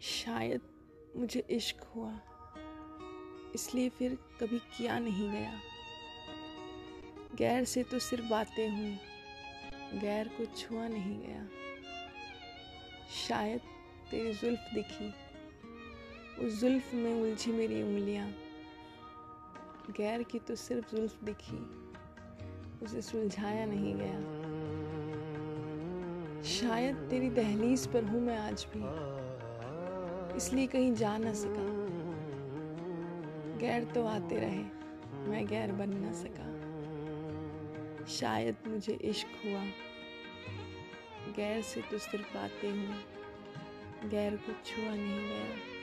शायद मुझे इश्क हुआ। इसलिए फिर कभी किया नहीं गया। गैर से तो सिर्फ़ बातें हुई, गैर को छुआ नहीं गया। शायद तेरी जुल्फ दिखी, उस जुल्फ में उलझी मेरी उंगलियाँ। गैर की तो सिर्फ़ जुल्फ दिखी, उसे सुलझाया नहीं गया। शायद तेरी दहलीज पर हूँ मैं आज भी। इसलिए कहीं जा ना सका। गैर तो आते रहे, मैं गैर बन ना सका। शायद मुझे इश्क हुआ। गैर से तो सिर्फ़ आते हुई, गैर कुछ छुआ नहीं गया।